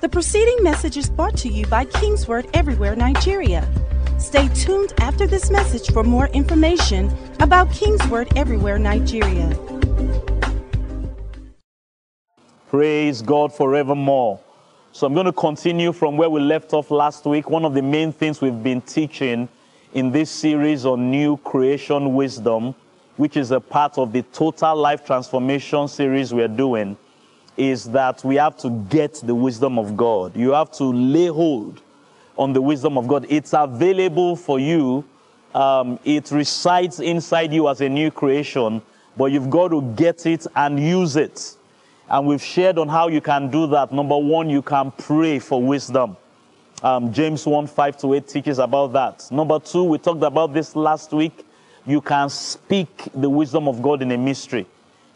The preceding message is brought to you by Kingsword Everywhere Nigeria. Stay tuned after this message for more information about Kingsword Everywhere Nigeria. Praise God forevermore. So I'm going to continue from where we left off last week. One of the main things we've been teaching in this series on new creation wisdom, which is a part of the total life transformation series we're doing, is that we have to get the wisdom of God. You have to lay hold on the wisdom of God. It's available for you. Um, it resides inside you as a new creation, but you've got to get it and use it. And we've shared on how you can do that. Number one, you can pray for wisdom. Um, James 1 5 to 8 teaches about that. Number two, we talked about this last week. You can speak the wisdom of God in a mystery.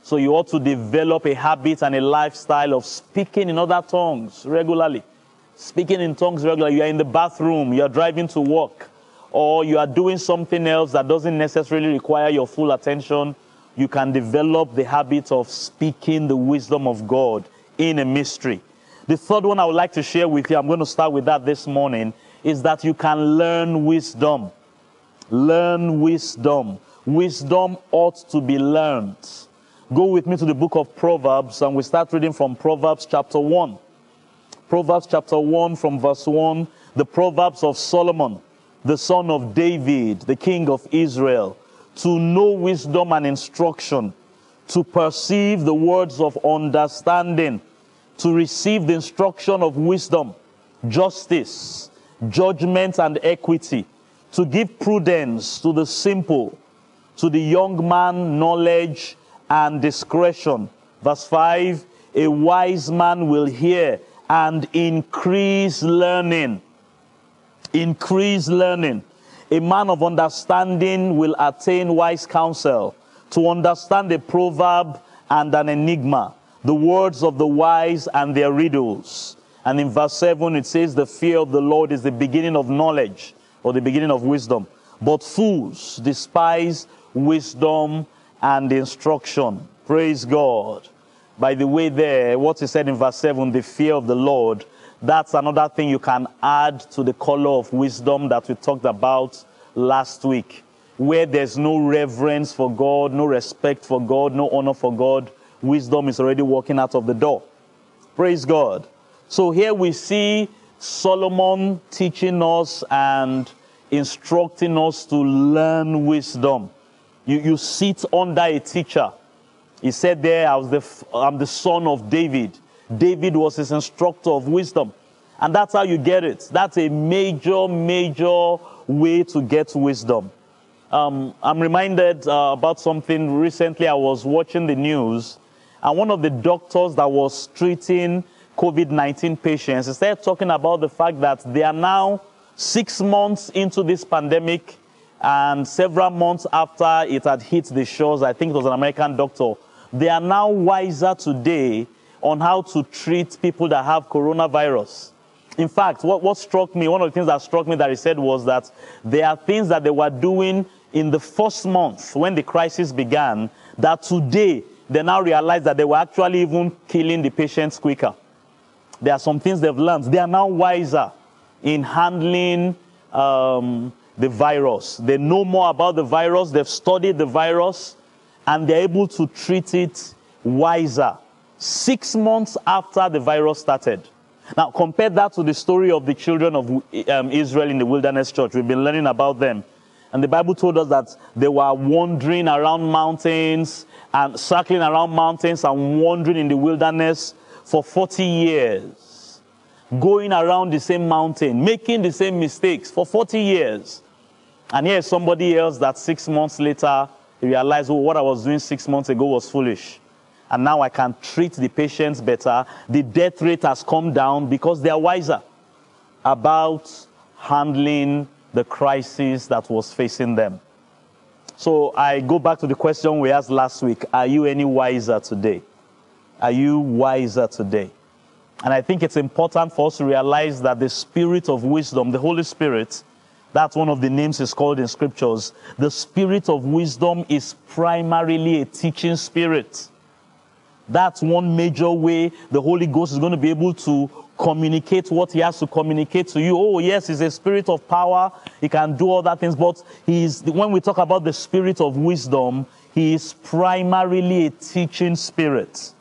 So you ought to develop a habit and a lifestyle of speaking in other tongues regularly. Speaking in tongues regularly. You are in the bathroom, you are driving to work, or you are doing something else that doesn't necessarily require your full attention. You can develop the habit of speaking the wisdom of God in a mystery. The third one I would like to share with you, I'm going to start with that this morning, is that you can learn wisdom. Learn wisdom. Wisdom ought to be learned. Go with me to the book of Proverbs, and we start reading from Proverbs chapter 1. Proverbs chapter 1, from verse 1, the Proverbs of Solomon, the son of David, the king of Israel, to know wisdom and instruction, to perceive the words of understanding, to receive the instruction of wisdom, justice, judgment, and equity, to give prudence to the simple, to the young man knowledge and discretion. Verse 5 A wise man will hear and increase learning. Increase learning. A man of understanding will attain wise counsel to understand a proverb and an enigma, the words of the wise and their riddles. And in verse 7, it says, The fear of the Lord is the beginning of knowledge or the beginning of wisdom. But fools despise wisdom and instruction. Praise God. By the way, there, what he said in verse 7, the fear of the Lord, that's another thing you can add to the color of wisdom that we talked about last week. Where there's no reverence for God, no respect for God, no honor for God, wisdom is already walking out of the door. Praise God. So here we see Solomon teaching us and instructing us to learn wisdom. You, you sit under a teacher. He said there, I was the, I'm the son of David. David was his instructor of wisdom. And that's how you get it. That's a major, major way to get wisdom. Um, I'm reminded uh, about something recently. I was watching the news, and one of the doctors that was treating COVID 19 patients started talking about the fact that they are now six months into this pandemic and several months after it had hit the shores, I think it was an American doctor, they are now wiser today on how to treat people that have coronavirus. In fact, what, what struck me, one of the things that struck me that he said was that there are things that they were doing in the first month when the crisis began that today they now realize that they were actually even killing the patients quicker. There are some things they've learned. They are now wiser in handling um, the virus. They know more about the virus, they've studied the virus, and they're able to treat it wiser. Six months after the virus started. Now, compare that to the story of the children of um, Israel in the wilderness church. We've been learning about them. And the Bible told us that they were wandering around mountains and circling around mountains and wandering in the wilderness for 40 years. Going around the same mountain, making the same mistakes for 40 years. And here's somebody else that six months later realized, oh, what I was doing six months ago was foolish. And now I can treat the patients better. The death rate has come down because they are wiser about handling the crisis that was facing them. So I go back to the question we asked last week Are you any wiser today? Are you wiser today? And I think it's important for us to realize that the spirit of wisdom, the Holy Spirit, that's one of the names is called in scriptures. The spirit of wisdom is primarily a teaching spirit. That's one major way the Holy Ghost is going to be able to communicate what he has to communicate to you. Oh, yes, he's a spirit of power. He can do all that things. But he's, when we talk about the spirit of wisdom, he is primarily a teaching spirit.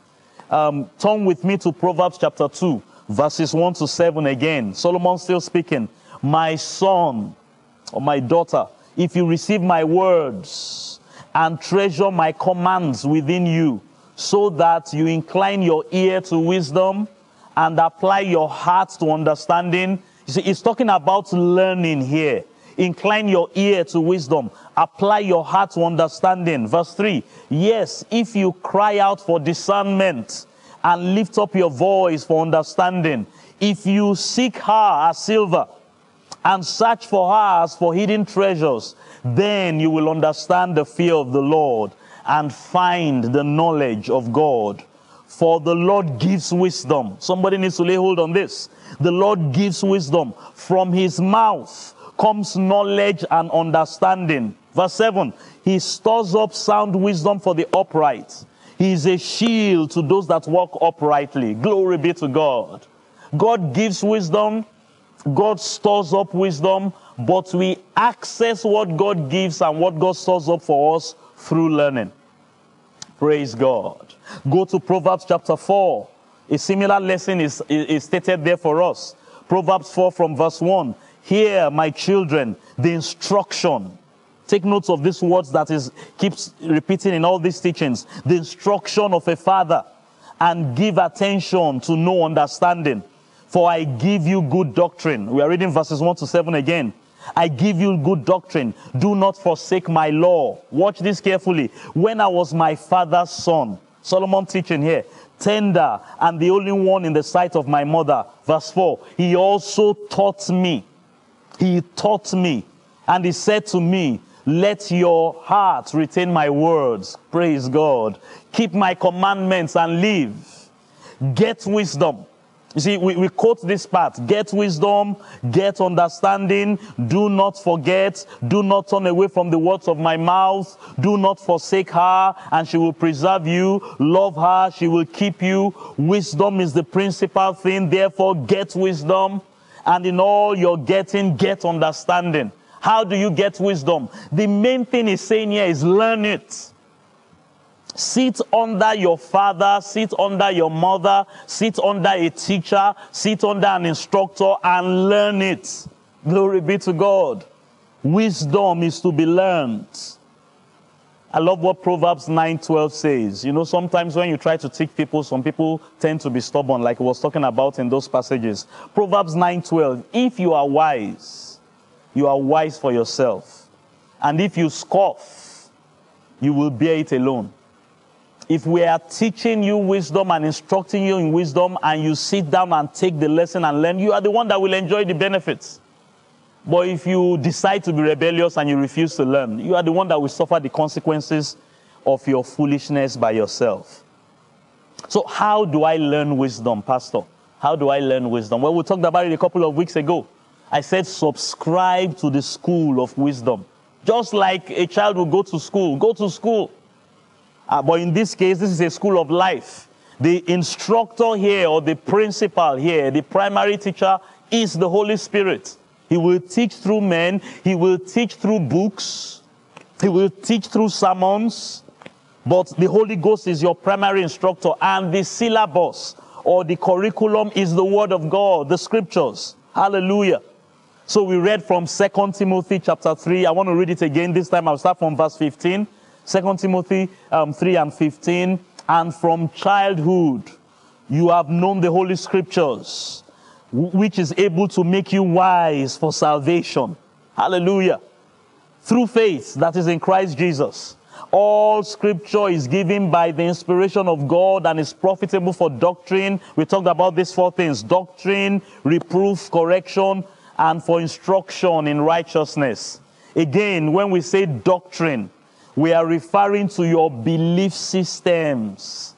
Um, turn with me to Proverbs chapter 2, verses 1 to 7 again. Solomon still speaking. My son or my daughter, if you receive my words and treasure my commands within you, so that you incline your ear to wisdom and apply your heart to understanding. You see, he's talking about learning here. Incline your ear to wisdom, apply your heart to understanding. Verse 3 Yes, if you cry out for discernment and lift up your voice for understanding, if you seek her as silver and search for as for hidden treasures, then you will understand the fear of the Lord and find the knowledge of God. For the Lord gives wisdom. Somebody needs to lay hold on this. The Lord gives wisdom. From his mouth comes knowledge and understanding. Verse 7 He stores up sound wisdom for the upright. He is a shield to those that walk uprightly. Glory be to God. God gives wisdom. God stores up wisdom, but we access what God gives and what God stores up for us through learning. Praise God. Go to Proverbs chapter 4. A similar lesson is, is stated there for us. Proverbs 4 from verse 1. Hear, my children, the instruction. Take notes of these words that is keeps repeating in all these teachings. The instruction of a father, and give attention to no understanding. For I give you good doctrine. We are reading verses 1 to 7 again. I give you good doctrine. Do not forsake my law. Watch this carefully. When I was my father's son, Solomon teaching here, tender and the only one in the sight of my mother. Verse 4 He also taught me. He taught me. And he said to me, Let your heart retain my words. Praise God. Keep my commandments and live. Get wisdom you see, we, we quote this part get wisdom, get understanding, do not forget, do not turn away from the words of my mouth, do not forsake her, and she will preserve you. Love her, she will keep you. Wisdom is the principal thing, therefore, get wisdom, and in all you're getting, get understanding. How do you get wisdom? The main thing he's saying here is learn it. Sit under your father, sit under your mother, sit under a teacher, sit under an instructor and learn it. Glory be to God. Wisdom is to be learned. I love what Proverbs 9:12 says. You know, sometimes when you try to teach people, some people tend to be stubborn, like I was talking about in those passages. Proverbs 9:12. If you are wise, you are wise for yourself. And if you scoff, you will bear it alone if we are teaching you wisdom and instructing you in wisdom and you sit down and take the lesson and learn, you are the one that will enjoy the benefits. But if you decide to be rebellious and you refuse to learn, you are the one that will suffer the consequences of your foolishness by yourself. So, how do I learn wisdom, Pastor? How do I learn wisdom? Well, we talked about it a couple of weeks ago. I said, subscribe to the school of wisdom. Just like a child will go to school, go to school. Uh, but in this case, this is a school of life. The instructor here, or the principal here, the primary teacher, is the Holy Spirit. He will teach through men, he will teach through books, he will teach through sermons. But the Holy Ghost is your primary instructor, and the syllabus or the curriculum is the Word of God, the Scriptures. Hallelujah. So we read from 2 Timothy chapter 3. I want to read it again. This time I'll start from verse 15. 2 Timothy um, 3 and 15. And from childhood, you have known the Holy Scriptures, which is able to make you wise for salvation. Hallelujah. Through faith that is in Christ Jesus. All scripture is given by the inspiration of God and is profitable for doctrine. We talked about these four things doctrine, reproof, correction, and for instruction in righteousness. Again, when we say doctrine, we are referring to your belief systems.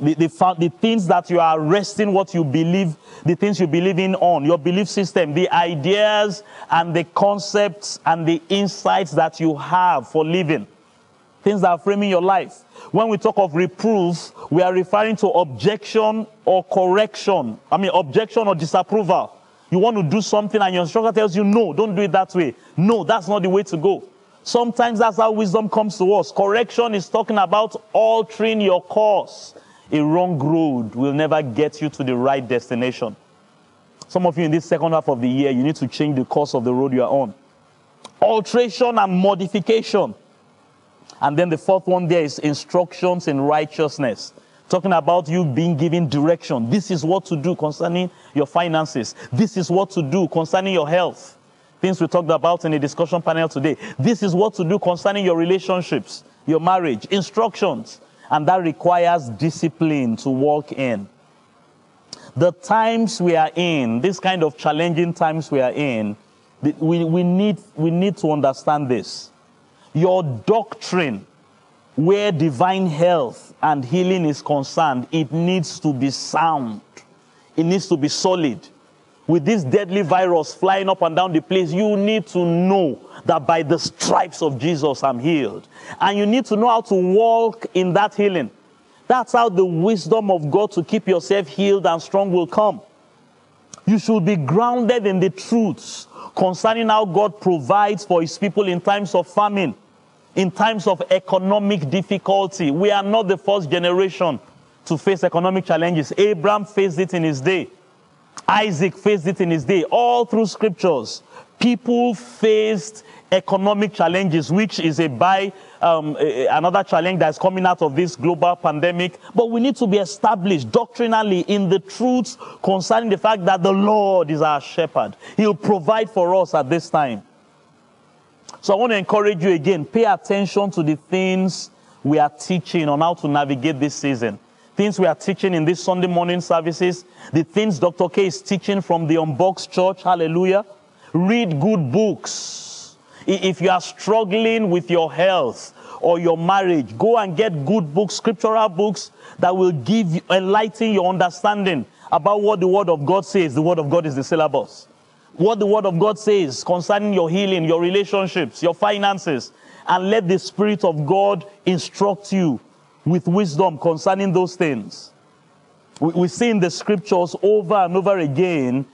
The, the, the, things that you are resting what you believe, the things you believe in on, your belief system, the ideas and the concepts and the insights that you have for living. things that are framing your life. When we talk of reproof, we are referring to objection or correction. I mean, objection or disapproval. You want to do something and your instructor tells you, no, don't do it that way. No, that's not the way to go. Sometimes that's how wisdom comes to us. Correction is talking about altering your course. A wrong road will never get you to the right destination. Some of you in this second half of the year, you need to change the course of the road you are on. Alteration and modification. And then the fourth one there is instructions in righteousness. Talking about you being given direction. This is what to do concerning your finances. This is what to do concerning your health. Things we talked about in the discussion panel today. This is what to do concerning your relationships, your marriage, instructions. And that requires discipline to walk in. The times we are in, this kind of challenging times we are in, we, we, need, we need to understand this. Your doctrine where divine health and healing is concerned, it needs to be sound. It needs to be solid. With this deadly virus flying up and down the place, you need to know that by the stripes of Jesus, I'm healed. And you need to know how to walk in that healing. That's how the wisdom of God to keep yourself healed and strong will come. You should be grounded in the truths concerning how God provides for his people in times of famine in times of economic difficulty. We are not the first generation to face economic challenges. Abraham faced it in his day. Isaac faced it in his day. All through scriptures, people faced economic challenges, which is a by um, another challenge that's coming out of this global pandemic. But we need to be established doctrinally in the truths concerning the fact that the Lord is our shepherd. He'll provide for us at this time. So I want to encourage you again, pay attention to the things we are teaching on how to navigate this season. Things we are teaching in these Sunday morning services, the things Dr. K is teaching from the Unboxed Church, hallelujah. Read good books. If you are struggling with your health or your marriage, go and get good books, scriptural books that will give you, enlighten your understanding about what the Word of God says. The Word of God is the syllabus what the Word of God says concerning your healing, your relationships, your finances, and let the Spirit of God instruct you with wisdom concerning those things. We, we see in the scriptures over and over again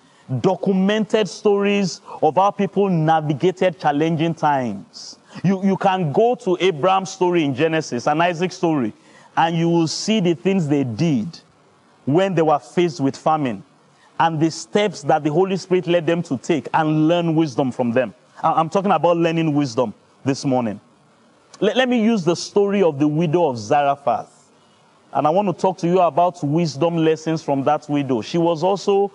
documented stories of how people navigated challenging times. You, you can go to Abraham's story in Genesis and Isaac's story, and you will see the things they did when they were faced with famine and the steps that the Holy Spirit led them to take and learn wisdom from them. I'm talking about learning wisdom this morning. Let, let me use the story of the widow of Zarephath. And I want to talk to you about wisdom lessons from that widow. She was also,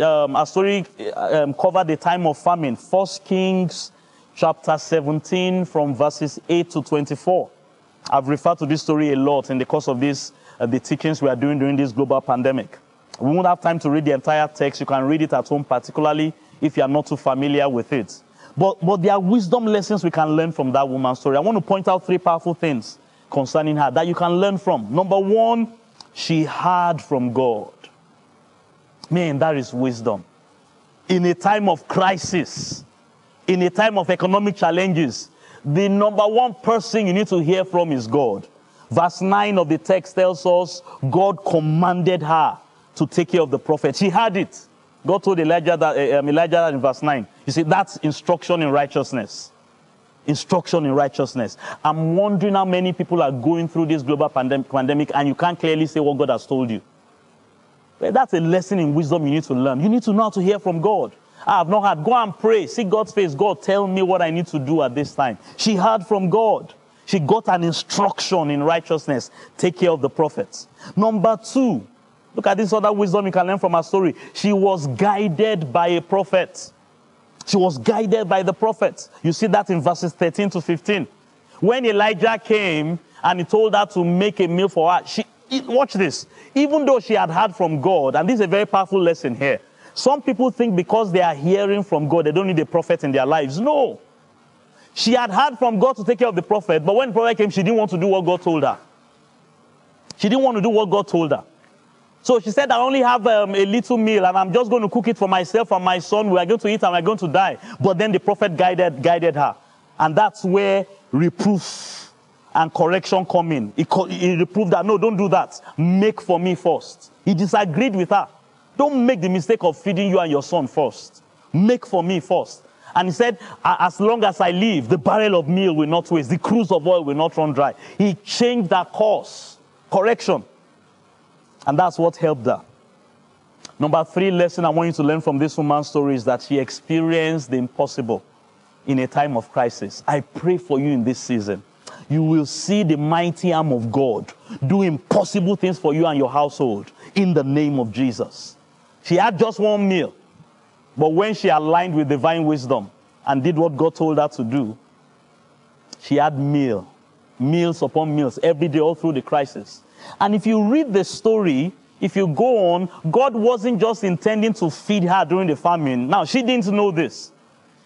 um, a story um, covered the time of famine. First Kings chapter 17 from verses 8 to 24. I've referred to this story a lot in the course of this, uh, the teachings we are doing during this global pandemic. We won't have time to read the entire text. You can read it at home, particularly if you are not too familiar with it. But, but there are wisdom lessons we can learn from that woman's story. I want to point out three powerful things concerning her that you can learn from. Number one, she heard from God. Man, that is wisdom. In a time of crisis, in a time of economic challenges, the number one person you need to hear from is God. Verse 9 of the text tells us God commanded her to take care of the prophet. She had it. God told Elijah that, uh, um, Elijah in verse 9. You see, that's instruction in righteousness. Instruction in righteousness. I'm wondering how many people are going through this global pandem- pandemic and you can't clearly say what God has told you. That's a lesson in wisdom you need to learn. You need to know how to hear from God. I have not heard. Go and pray. See God's face. God, tell me what I need to do at this time. She heard from God. She got an instruction in righteousness. Take care of the prophets. Number two, Look at this other wisdom you can learn from her story. She was guided by a prophet. She was guided by the prophet. You see that in verses 13 to 15. When Elijah came and he told her to make a meal for her, she, watch this. Even though she had heard from God, and this is a very powerful lesson here. Some people think because they are hearing from God, they don't need a prophet in their lives. No. She had heard from God to take care of the prophet, but when the prophet came, she didn't want to do what God told her. She didn't want to do what God told her. So she said, I only have um, a little meal and I'm just going to cook it for myself and my son. We are going to eat and we're going to die. But then the prophet guided, guided her. And that's where reproof and correction coming. He, he reproved that, no, don't do that. Make for me first. He disagreed with her. Don't make the mistake of feeding you and your son first. Make for me first. And he said, As long as I live, the barrel of meal will not waste, the cruse of oil will not run dry. He changed that course. Correction. And that's what helped her. Number three lesson I want you to learn from this woman's story is that she experienced the impossible in a time of crisis. I pray for you in this season. You will see the mighty arm of God do impossible things for you and your household in the name of Jesus. She had just one meal, but when she aligned with divine wisdom and did what God told her to do, she had meal, meals upon meals every day all through the crisis. And if you read the story, if you go on, God wasn't just intending to feed her during the famine. Now, she didn't know this.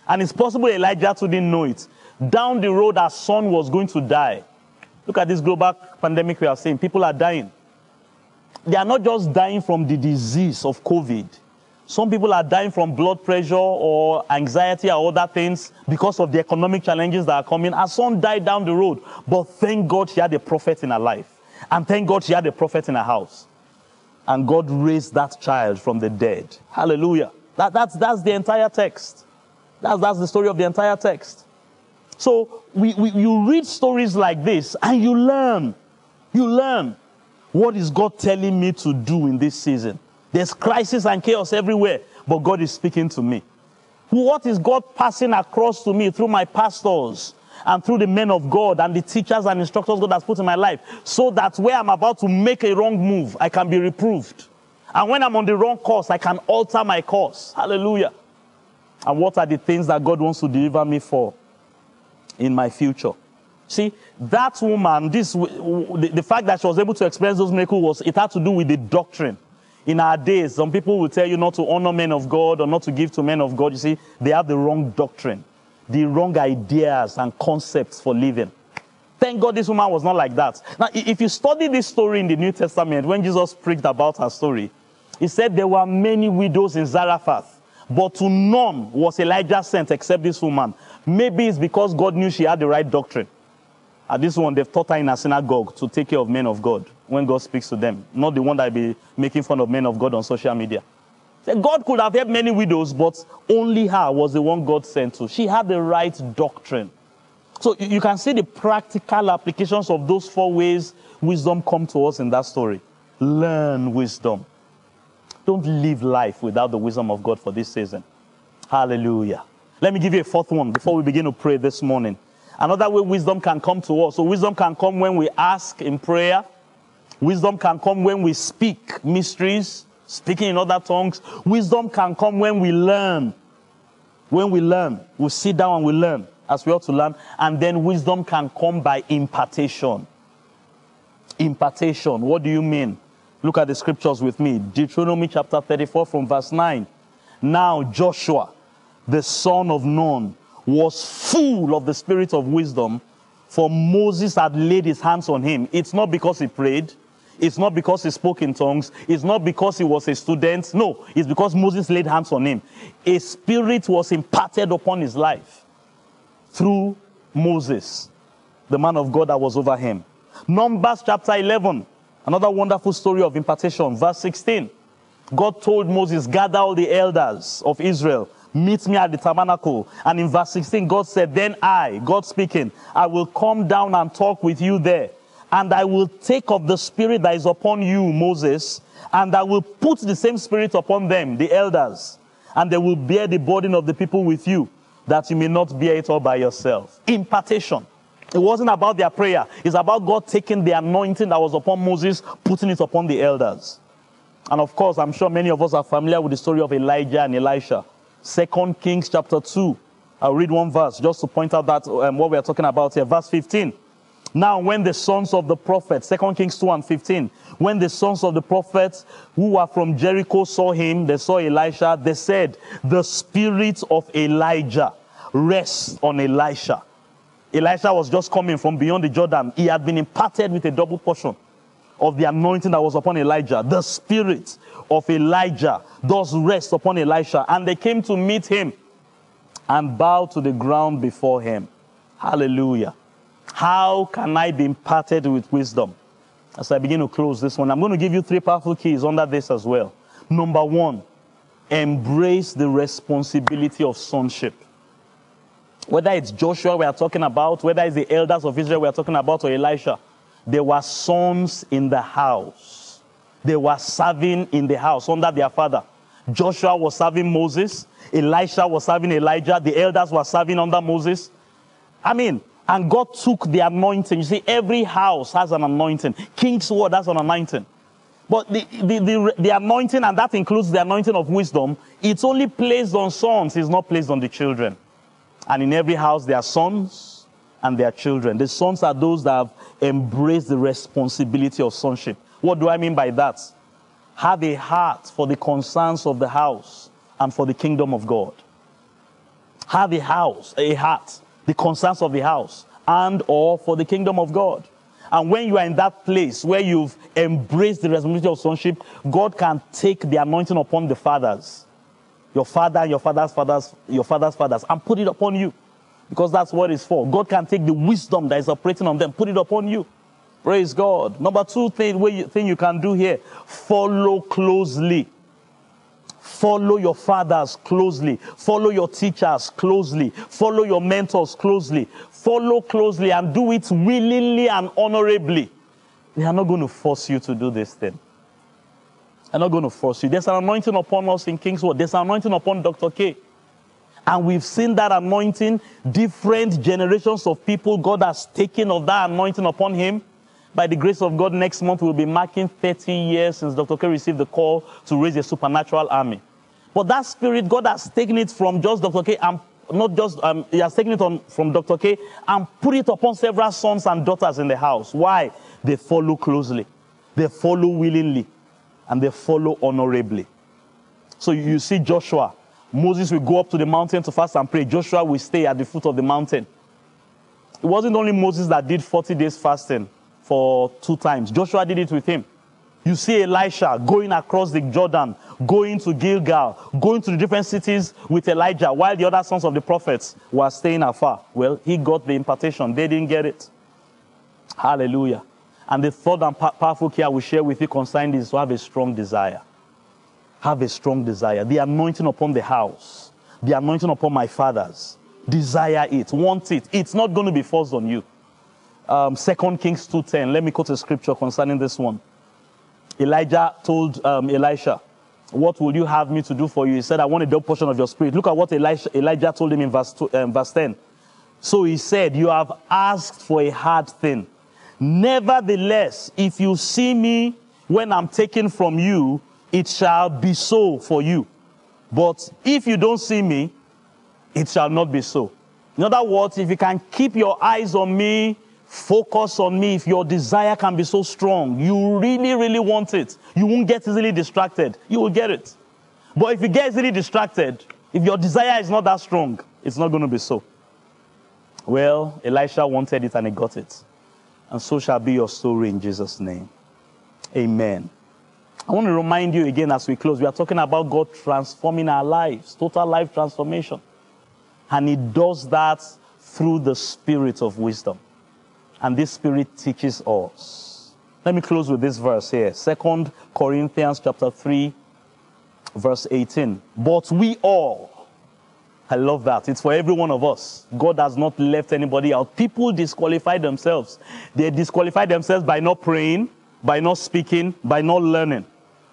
And it's possible Elijah too didn't know it. Down the road, her son was going to die. Look at this global pandemic we are seeing. People are dying. They are not just dying from the disease of COVID. Some people are dying from blood pressure or anxiety or other things because of the economic challenges that are coming. Her son died down the road. But thank God she had a prophet in her life. And thank God she had a prophet in her house. And God raised that child from the dead. Hallelujah. That, that's, that's the entire text. That's, that's the story of the entire text. So we, we, you read stories like this and you learn. You learn. What is God telling me to do in this season? There's crisis and chaos everywhere, but God is speaking to me. What is God passing across to me through my pastors and through the men of God and the teachers and instructors God has put in my life so that where I'm about to make a wrong move, I can be reproved. And when I'm on the wrong course, I can alter my course. Hallelujah. And what are the things that God wants to deliver me for in my future? See, that woman, this, the, fact that she was able to experience those miracles was, it had to do with the doctrine. In our days, some people will tell you not to honor men of God or not to give to men of God. You see, they have the wrong doctrine, the wrong ideas and concepts for living. Thank God this woman was not like that. Now, if you study this story in the New Testament, when Jesus preached about her story, he said there were many widows in Zarephath but to none was Elijah sent except this woman. Maybe it's because God knew she had the right doctrine. And this one, they've taught her in a synagogue to take care of men of God when God speaks to them, not the one that be making fun of men of God on social media. God could have helped many widows, but only her was the one God sent to. She had the right doctrine. So you can see the practical applications of those four ways wisdom come to us in that story. Learn wisdom. Don't live life without the wisdom of God for this season. Hallelujah. Let me give you a fourth one before we begin to pray this morning. Another way wisdom can come to us. So, wisdom can come when we ask in prayer. Wisdom can come when we speak mysteries, speaking in other tongues. Wisdom can come when we learn. When we learn, we sit down and we learn as we ought to learn. And then wisdom can come by impartation. Impartation. What do you mean? Look at the scriptures with me. Deuteronomy chapter 34 from verse 9. Now Joshua, the son of Nun, was full of the spirit of wisdom, for Moses had laid his hands on him. It's not because he prayed. It's not because he spoke in tongues. It's not because he was a student. No, it's because Moses laid hands on him. A spirit was imparted upon his life through Moses, the man of God that was over him. Numbers chapter 11, Another wonderful story of impartation. Verse 16. God told Moses, gather all the elders of Israel, meet me at the tabernacle. And in verse 16, God said, Then I, God speaking, I will come down and talk with you there. And I will take of the spirit that is upon you, Moses, and I will put the same spirit upon them, the elders. And they will bear the burden of the people with you, that you may not bear it all by yourself. Impartation. It wasn't about their prayer. It's about God taking the anointing that was upon Moses, putting it upon the elders. And of course, I'm sure many of us are familiar with the story of Elijah and Elisha. Second Kings chapter 2. I'll read one verse just to point out that um, what we are talking about here. Verse 15. Now, when the sons of the prophets, 2 Kings 2 and 15, when the sons of the prophets who were from Jericho saw him, they saw Elisha, they said, The spirit of Elijah rests on Elisha. Elisha was just coming from beyond the Jordan. He had been imparted with a double portion of the anointing that was upon Elijah. The spirit of Elijah does rest upon Elisha. And they came to meet him and bow to the ground before him. Hallelujah. How can I be imparted with wisdom? As I begin to close this one, I'm going to give you three powerful keys under this as well. Number one, embrace the responsibility of sonship. Whether it's Joshua we are talking about, whether it's the elders of Israel we are talking about, or Elisha, there were sons in the house. They were serving in the house under their father. Joshua was serving Moses. Elisha was serving Elijah. The elders were serving under Moses. I mean, and God took the anointing. You see, every house has an anointing. Kingsword has an anointing. But the, the, the, the, anointing, and that includes the anointing of wisdom, it's only placed on sons, it's not placed on the children. And in every house, there are sons and their children. The sons are those that have embraced the responsibility of sonship. What do I mean by that? Have a heart for the concerns of the house and for the kingdom of God. Have a house, a heart, the concerns of the house and or for the kingdom of God. And when you are in that place where you've embraced the responsibility of sonship, God can take the anointing upon the fathers, your father and your father's fathers, your father's fathers, and put it upon you. Because that's what it's for. God can take the wisdom that is operating on them, put it upon you. Praise God. Number two thing, thing you can do here follow closely. Follow your fathers closely. Follow your teachers closely. Follow your mentors closely. Follow closely and do it willingly and honorably. They are not going to force you to do this thing. They're not going to force you. There's an anointing upon us in Kingsword. There's an anointing upon Dr. K. And we've seen that anointing, different generations of people, God has taken of that anointing upon him. By the grace of God, next month we'll be marking 30 years since Dr. K received the call to raise a supernatural army. But that spirit, God has taken it from just Dr. K and not just, um, he has taken it on, from Dr. K and put it upon several sons and daughters in the house. Why? They follow closely, they follow willingly, and they follow honorably. So you see Joshua, Moses will go up to the mountain to fast and pray. Joshua will stay at the foot of the mountain. It wasn't only Moses that did 40 days fasting for two times. Joshua did it with him. You see Elisha going across the Jordan, going to Gilgal, going to the different cities with Elijah, while the other sons of the prophets were staying afar. Well, he got the impartation. They didn't get it. Hallelujah. And the third and powerful key I will share with you concerning this is to have a strong desire. Have a strong desire. The anointing upon the house, the anointing upon my fathers. Desire it, want it. It's not going to be forced on you um, 2 Kings 2.10. Let me quote a scripture concerning this one. Elijah told um, Elisha, what will you have me to do for you? He said, I want a double portion of your spirit. Look at what Elisha, Elijah told him in verse, two, um, verse 10. So he said, you have asked for a hard thing. Nevertheless, if you see me when I'm taken from you, it shall be so for you. But if you don't see me, it shall not be so. In other words, if you can keep your eyes on me Focus on me. If your desire can be so strong, you really, really want it. You won't get easily distracted. You will get it. But if you get easily distracted, if your desire is not that strong, it's not going to be so. Well, Elisha wanted it and he got it. And so shall be your story in Jesus' name. Amen. I want to remind you again as we close, we are talking about God transforming our lives, total life transformation. And He does that through the spirit of wisdom and this spirit teaches us. Let me close with this verse here. Second Corinthians chapter 3, verse 18. But we all, I love that. It's for every one of us. God has not left anybody out. People disqualify themselves. They disqualify themselves by not praying, by not speaking, by not learning.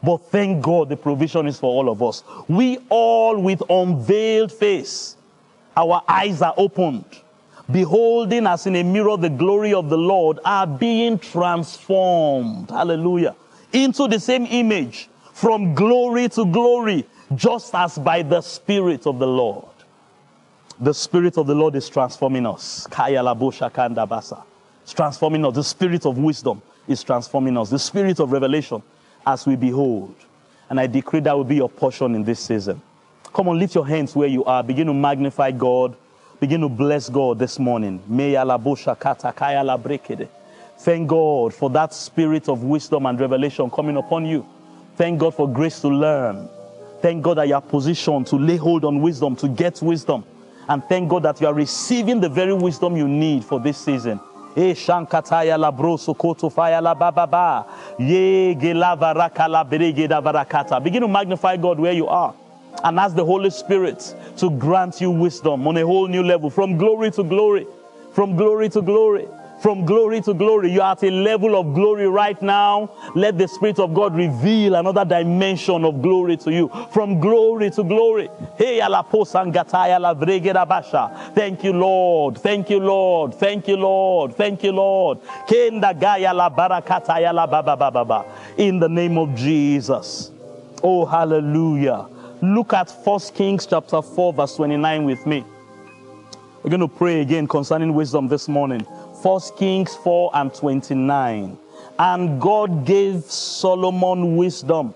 But thank God the provision is for all of us. We all with unveiled face, our eyes are opened beholding as in a mirror the glory of the Lord, are being transformed. Hallelujah. Into the same image from glory to glory, just as by the Spirit of the Lord. The Spirit of the Lord is transforming us. It's transforming us. The Spirit of wisdom is transforming us. The Spirit of revelation as we behold. And I decree that will be your portion in this season. Come on, lift your hands where you are. Begin to magnify God. Begin to bless God this morning. Thank God for that spirit of wisdom and revelation coming upon you. Thank God for grace to learn. Thank God that you are positioned to lay hold on wisdom, to get wisdom. And thank God that you are receiving the very wisdom you need for this season. Begin to magnify God where you are and ask the Holy Spirit to grant you wisdom on a whole new level from glory to glory, from glory to glory from glory to glory. You are at a level of glory right now. Let the Spirit of God reveal another dimension of glory to you. From glory to glory. Thank you, Lord. Thank you, Lord. Thank you, Lord. Thank you, Lord. In the name of Jesus. Oh, hallelujah. Look at 1 Kings chapter 4, verse 29 with me. We're going to pray again concerning wisdom this morning. 1 Kings 4 and 29. And God gave Solomon wisdom.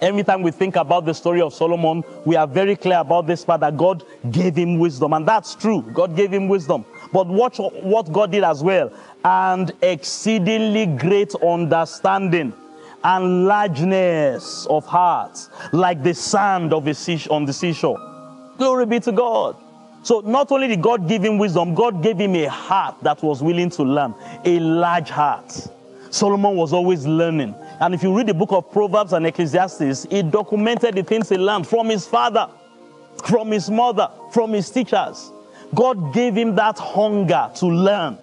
Every time we think about the story of Solomon, we are very clear about this part that God gave him wisdom. And that's true. God gave him wisdom. But watch what God did as well. And exceedingly great understanding and largeness of heart, like the sand of a sea, on the seashore. Glory be to God. So not only did God give him wisdom, God gave him a heart that was willing to learn, a large heart. Solomon was always learning. And if you read the book of Proverbs and Ecclesiastes, he documented the things he learned from his father, from his mother, from his teachers. God gave him that hunger to learn.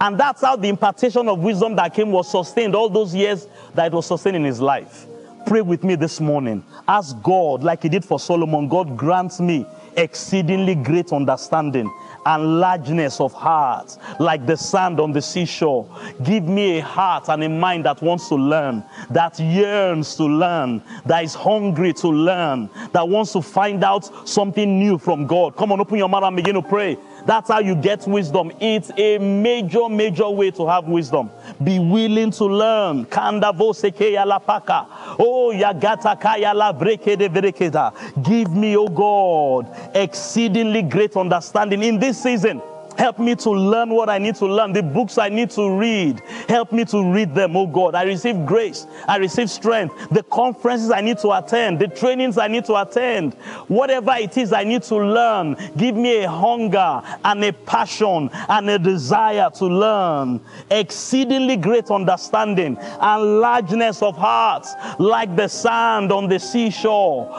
And that's how the impartation of wisdom that came was sustained all those years that it was sustained in his life. Pray with me this morning. Ask God, like he did for Solomon, God grants me exceedingly great understanding and largeness of heart, like the sand on the seashore. Give me a heart and a mind that wants to learn, that yearns to learn, that is hungry to learn, that wants to find out something new from God. Come on, open your mouth and begin to pray. That's how you get wisdom. It's a major, major way to have wisdom. Be willing to learn. Kanda lapaka. Oh, yagata kaya la breke de verekeda. Give me, oh God, exceedingly great understanding in this season. Help me to learn what I need to learn, the books I need to read. Help me to read them, oh God. I receive grace, I receive strength, the conferences I need to attend, the trainings I need to attend, whatever it is I need to learn. Give me a hunger and a passion and a desire to learn. Exceedingly great understanding and largeness of heart, like the sand on the seashore.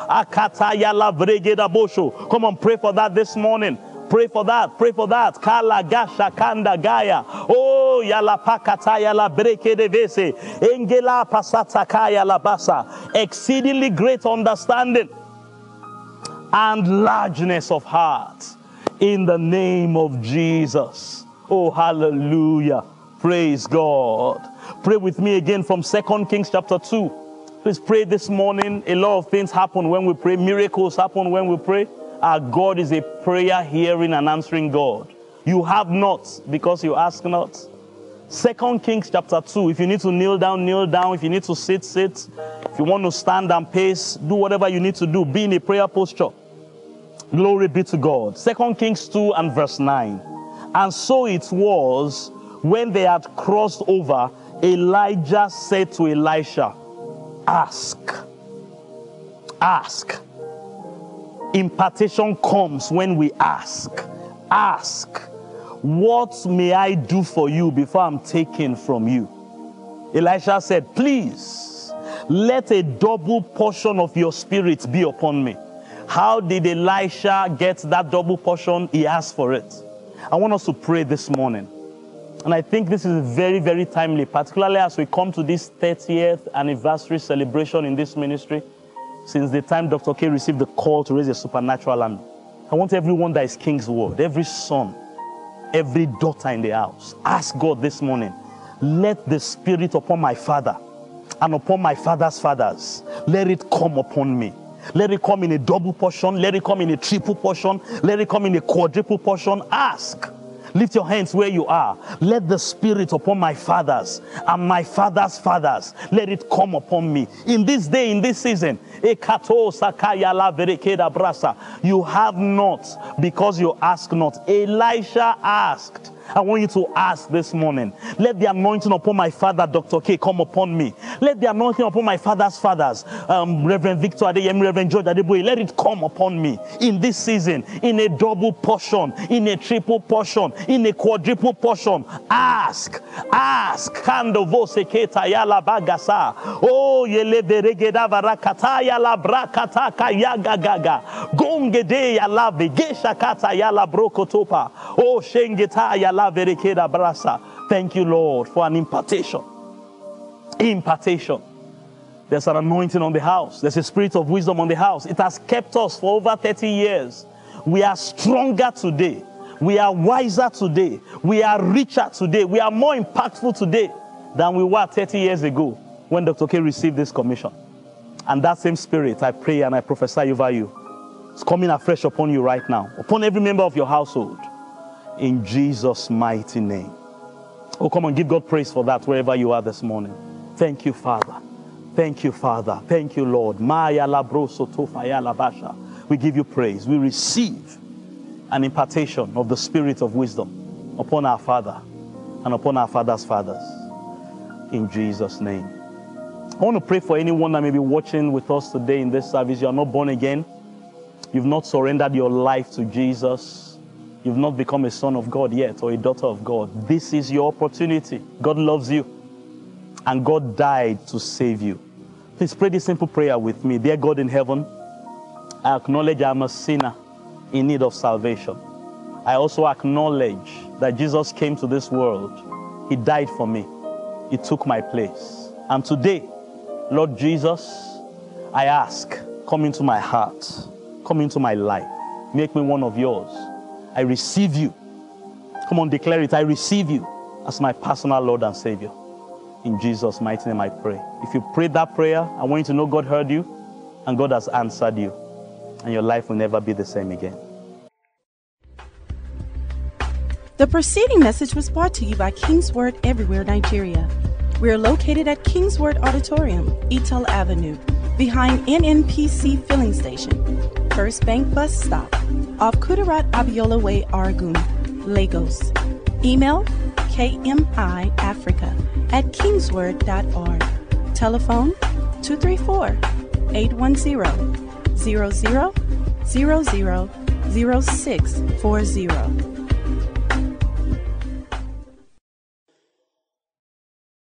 Come on, pray for that this morning. Pray for that. Pray for that. Kala gasha kanda gaya. Oh, yala pakata yala breke de vese. Engela pasata kaya la basa. Exceedingly great understanding and largeness of heart. In the name of Jesus. Oh, hallelujah. Praise God. Pray with me again from Second Kings chapter 2. Please pray this morning. A lot of things happen when we pray. Miracles happen when we pray. Our God is a prayer hearing and answering God. You have not because you ask not. Second Kings chapter 2. If you need to kneel down, kneel down. If you need to sit, sit. If you want to stand and pace, do whatever you need to do. Be in a prayer posture. Glory be to God. Second Kings 2 and verse 9. And so it was when they had crossed over, Elijah said to Elisha, Ask. Ask. Impartation comes when we ask. Ask, What may I do for you before I'm taken from you? Elisha said, Please, let a double portion of your spirit be upon me. How did Elisha get that double portion? He asked for it. I want us to pray this morning. And I think this is very, very timely, particularly as we come to this 30th anniversary celebration in this ministry since the time Dr. K received the call to raise a supernatural army. I want everyone that is Kingsword, every son, every daughter in the house, ask God this morning, let the spirit upon my father and upon my father's fathers, let it come upon me. Let it come in a double portion. Let it come in a triple portion. Let it come in a quadruple portion. Ask. Lift your hands where you are. Let the spirit upon my fathers and my father's fathers, let it come upon me. In this day, in this season, you have not because you ask not. Elisha asked I want you to ask this morning. Let the anointing upon my father, Dr. K, come upon me. Let the anointing upon my father's fathers, um, Reverend Victor Adeyemi, Reverend George Adegboye, let it come upon me in this season, in a double portion, in a triple portion, in a quadruple portion. Ask, ask. Oh, yele beregeda varakata yala brakata kayaga gaga. Gongede yala vegesha kata yala brokotopa. Oh, shengeta verekeda brasa. Thank you, Lord, for an impartation. Impartation. There's an anointing on the house. There's a spirit of wisdom on the house. It has kept us for over 30 years. We are stronger today. We are wiser today. We are richer today. We are more impactful today than we were 30 years ago when Dr. K received this commission. And that same spirit, I pray and I prophesy over you. It's coming afresh upon you right now, upon every member of your household. In Jesus' mighty name. Oh, come on, give God praise for that wherever you are this morning. Thank you, Father. Thank you, Father. Thank you, Lord. We give you praise. We receive an impartation of the spirit of wisdom upon our Father and upon our Father's fathers. In Jesus' name. I want to pray for anyone that may be watching with us today in this service. You are not born again. You've not surrendered your life to Jesus. You've not become a son of God yet or a daughter of God. This is your opportunity. God loves you and God died to save you. Please pray this simple prayer with me. Dear God in heaven, I acknowledge I'm a sinner in need of salvation. I also acknowledge that Jesus came to this world. He died for me. He took my place. And today, Lord Jesus, I ask, come into my heart, come into my life, make me one of yours. I receive you. Come on, declare it. I receive you as my personal Lord and Savior. In Jesus' mighty name, I pray. If you prayed that prayer, I want you to know God heard you and God has answered you, and your life will never be the same again. The preceding message was brought to you by Kingsword Everywhere Nigeria. We are located at Kingsword Auditorium, Etal Avenue, behind NNPC Filling Station, First Bank Bus Stop, off Kudirat Abiola Way, Oregun, Lagos. Email kmiafrica at kingsword.org. Telephone 234 810 00 00 0640.